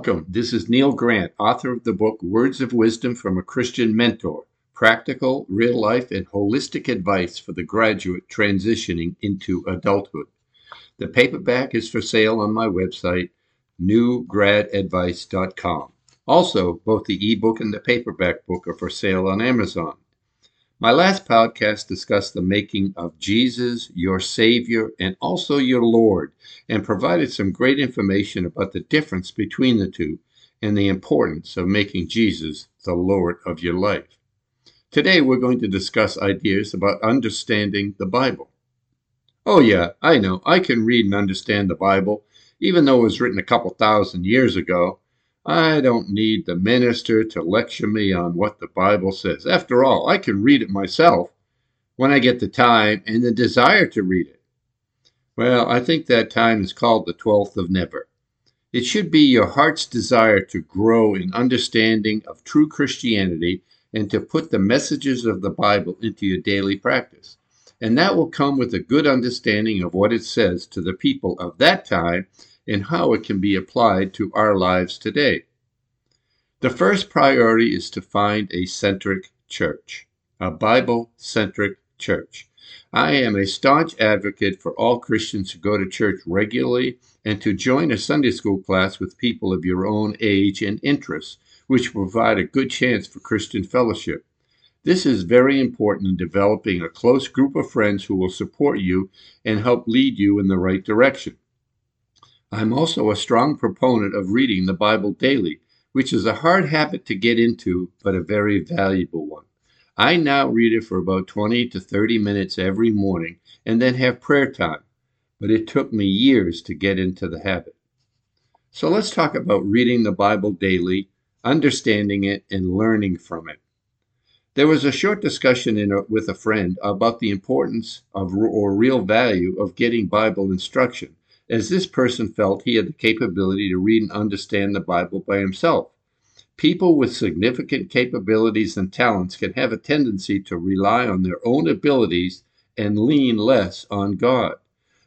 Welcome. This is Neil Grant, author of the book Words of Wisdom from a Christian Mentor Practical, Real Life, and Holistic Advice for the Graduate Transitioning into Adulthood. The paperback is for sale on my website, newgradadvice.com. Also, both the ebook and the paperback book are for sale on Amazon. My last podcast discussed the making of Jesus your Savior and also your Lord, and provided some great information about the difference between the two and the importance of making Jesus the Lord of your life. Today we're going to discuss ideas about understanding the Bible. Oh, yeah, I know, I can read and understand the Bible, even though it was written a couple thousand years ago. I don't need the minister to lecture me on what the Bible says. After all, I can read it myself when I get the time and the desire to read it. Well, I think that time is called the 12th of never. It should be your heart's desire to grow in understanding of true Christianity and to put the messages of the Bible into your daily practice. And that will come with a good understanding of what it says to the people of that time and how it can be applied to our lives today. The first priority is to find a centric church, a Bible centric church. I am a staunch advocate for all Christians to go to church regularly and to join a Sunday school class with people of your own age and interests, which provide a good chance for Christian fellowship. This is very important in developing a close group of friends who will support you and help lead you in the right direction. I'm also a strong proponent of reading the Bible daily, which is a hard habit to get into, but a very valuable one. I now read it for about 20 to 30 minutes every morning and then have prayer time, but it took me years to get into the habit. So let's talk about reading the Bible daily, understanding it, and learning from it. There was a short discussion a, with a friend about the importance of or real value of getting Bible instruction as this person felt he had the capability to read and understand the Bible by himself. People with significant capabilities and talents can have a tendency to rely on their own abilities and lean less on God.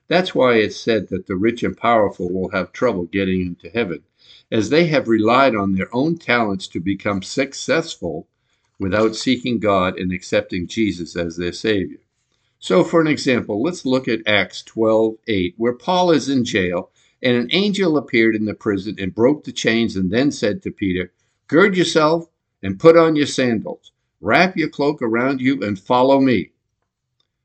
That's why it's said that the rich and powerful will have trouble getting into heaven, as they have relied on their own talents to become successful without seeking God and accepting Jesus as their Savior. So, for an example, let's look at Acts 12 8, where Paul is in jail, and an angel appeared in the prison and broke the chains, and then said to Peter, Gird yourself and put on your sandals. Wrap your cloak around you and follow me.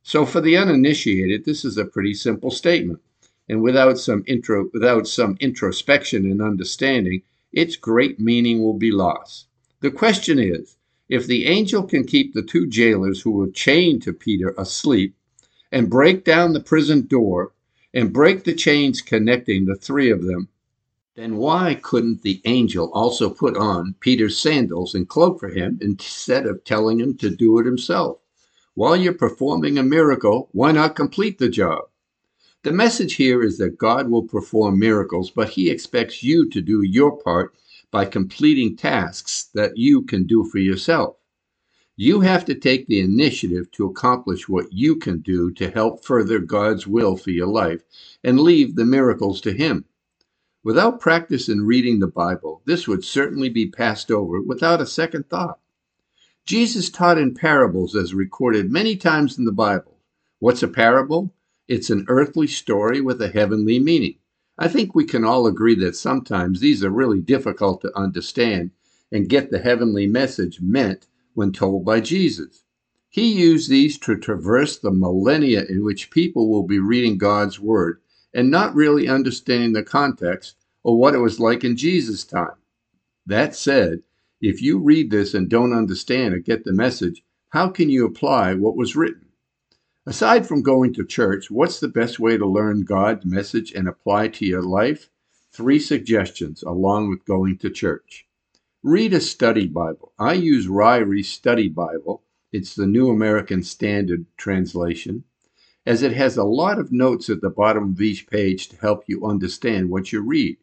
So, for the uninitiated, this is a pretty simple statement. And without some intro, without some introspection and understanding, its great meaning will be lost. The question is, if the angel can keep the two jailers who were chained to Peter asleep and break down the prison door and break the chains connecting the three of them, then why couldn't the angel also put on Peter's sandals and cloak for him instead of telling him to do it himself? While you're performing a miracle, why not complete the job? The message here is that God will perform miracles, but he expects you to do your part by completing tasks that you can do for yourself. You have to take the initiative to accomplish what you can do to help further God's will for your life and leave the miracles to Him. Without practice in reading the Bible, this would certainly be passed over without a second thought. Jesus taught in parables as recorded many times in the Bible. What's a parable? It's an earthly story with a heavenly meaning. I think we can all agree that sometimes these are really difficult to understand and get the heavenly message meant when told by Jesus. He used these to traverse the millennia in which people will be reading God's Word and not really understanding the context or what it was like in Jesus' time. That said, if you read this and don't understand or get the message, how can you apply what was written? Aside from going to church, what's the best way to learn God's message and apply to your life? Three suggestions along with going to church. Read a study Bible. I use Ryrie's Study Bible. It's the New American Standard translation, as it has a lot of notes at the bottom of each page to help you understand what you read.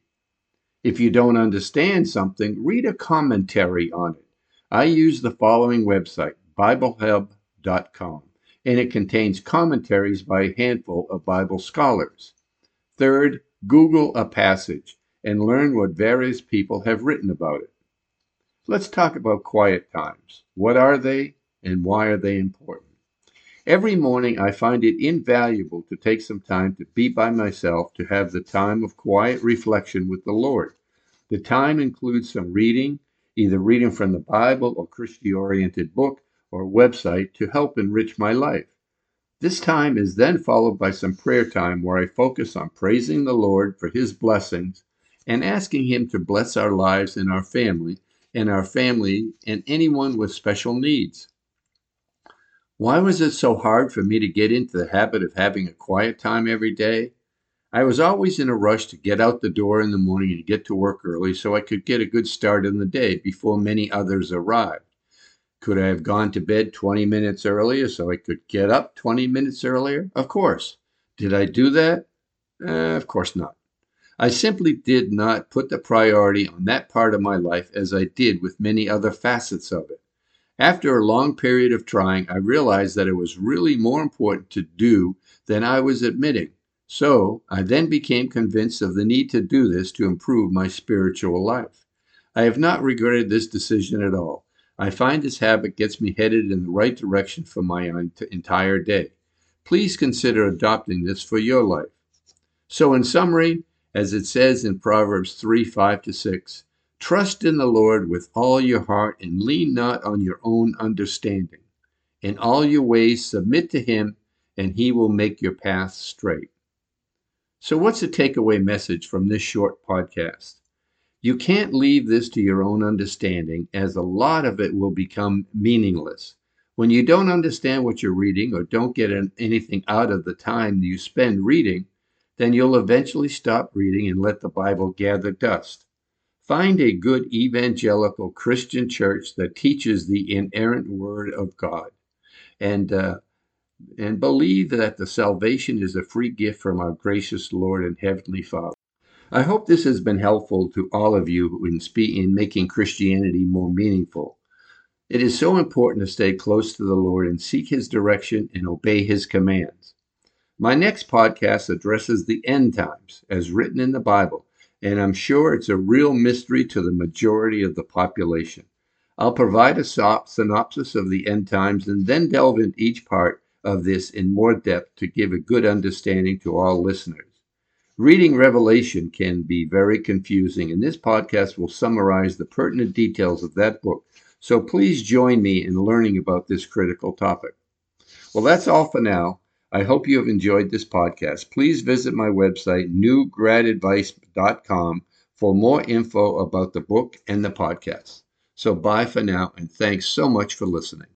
If you don't understand something, read a commentary on it. I use the following website, BibleHub.com and it contains commentaries by a handful of Bible scholars. Third, Google a passage. and learn what various people have written about it. Let's talk about quiet times. What are they and why are they important? Every morning, I find it invaluable to take some time to be by myself, to have the time of quiet reflection with the Lord. The time includes some reading, either reading from the Bible or Christian oriented book or website to help enrich my life. This time is then followed by some prayer time where I focus on praising the Lord for his blessings and asking him to bless our lives and our family and our family and anyone with special needs. Why was it so hard for me to get into the habit of having a quiet time every day? I was always in a rush to get out the door in the morning and get to work early so I could get a good start in the day before many others arrived. Could I have gone to bed 20 minutes earlier so I could get up 20 minutes earlier? Of course. Did I do that? Uh, of course not. I simply did not put the priority on that part of my life as I did with many other facets of it. After a long period of trying, I realized that it was really more important to do than I was admitting. So I then became convinced of the need to do this to improve my spiritual life. I have not regretted this decision at all. I find this habit gets me headed in the right direction for my entire day. Please consider adopting this for your life. So, in summary, as it says in Proverbs 3 5 to 6. Trust in the Lord with all your heart and lean not on your own understanding. In all your ways submit to him, and he will make your path straight. So, what's the takeaway message from this short podcast? You can't leave this to your own understanding, as a lot of it will become meaningless. When you don't understand what you're reading or don't get anything out of the time you spend reading, then you'll eventually stop reading and let the Bible gather dust. Find a good evangelical Christian church that teaches the inerrant Word of God, and uh, and believe that the salvation is a free gift from our gracious Lord and Heavenly Father. I hope this has been helpful to all of you in, in making Christianity more meaningful. It is so important to stay close to the Lord and seek His direction and obey His commands. My next podcast addresses the end times as written in the Bible, and I'm sure it's a real mystery to the majority of the population. I'll provide a synopsis of the end times and then delve into each part of this in more depth to give a good understanding to all listeners. Reading Revelation can be very confusing, and this podcast will summarize the pertinent details of that book. So please join me in learning about this critical topic. Well, that's all for now. I hope you have enjoyed this podcast. Please visit my website, newgradadvice.com, for more info about the book and the podcast. So, bye for now, and thanks so much for listening.